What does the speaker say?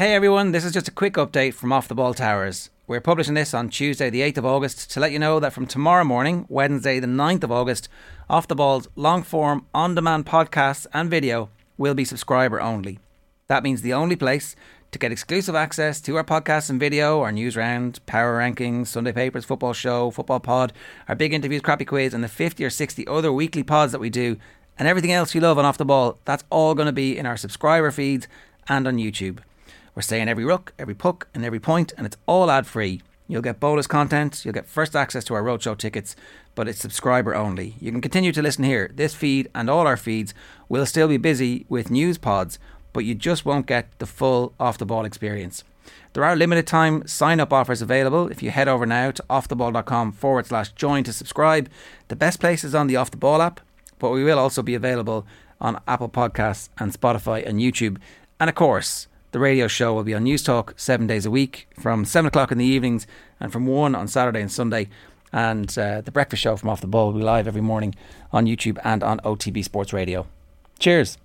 Hey everyone, this is just a quick update from Off the Ball Towers. We're publishing this on Tuesday, the 8th of August, to let you know that from tomorrow morning, Wednesday, the 9th of August, Off the Ball's long form, on demand podcasts and video will be subscriber only. That means the only place to get exclusive access to our podcasts and video, our news round, power rankings, Sunday papers, football show, football pod, our big interviews, crappy quiz, and the 50 or 60 other weekly pods that we do, and everything else you love on Off the Ball, that's all going to be in our subscriber feeds and on YouTube. We're saying every ruck, every puck, and every point, and it's all ad free. You'll get bonus content, you'll get first access to our roadshow tickets, but it's subscriber only. You can continue to listen here. This feed and all our feeds will still be busy with news pods, but you just won't get the full off the ball experience. There are limited time sign up offers available if you head over now to offtheball.com forward slash join to subscribe. The best place is on the Off the Ball app, but we will also be available on Apple Podcasts and Spotify and YouTube. And of course, the radio show will be on Newstalk seven days a week from 7 o'clock in the evenings and from 1 on Saturday and Sunday. And uh, the breakfast show from Off the Ball will be live every morning on YouTube and on OTB Sports Radio. Cheers.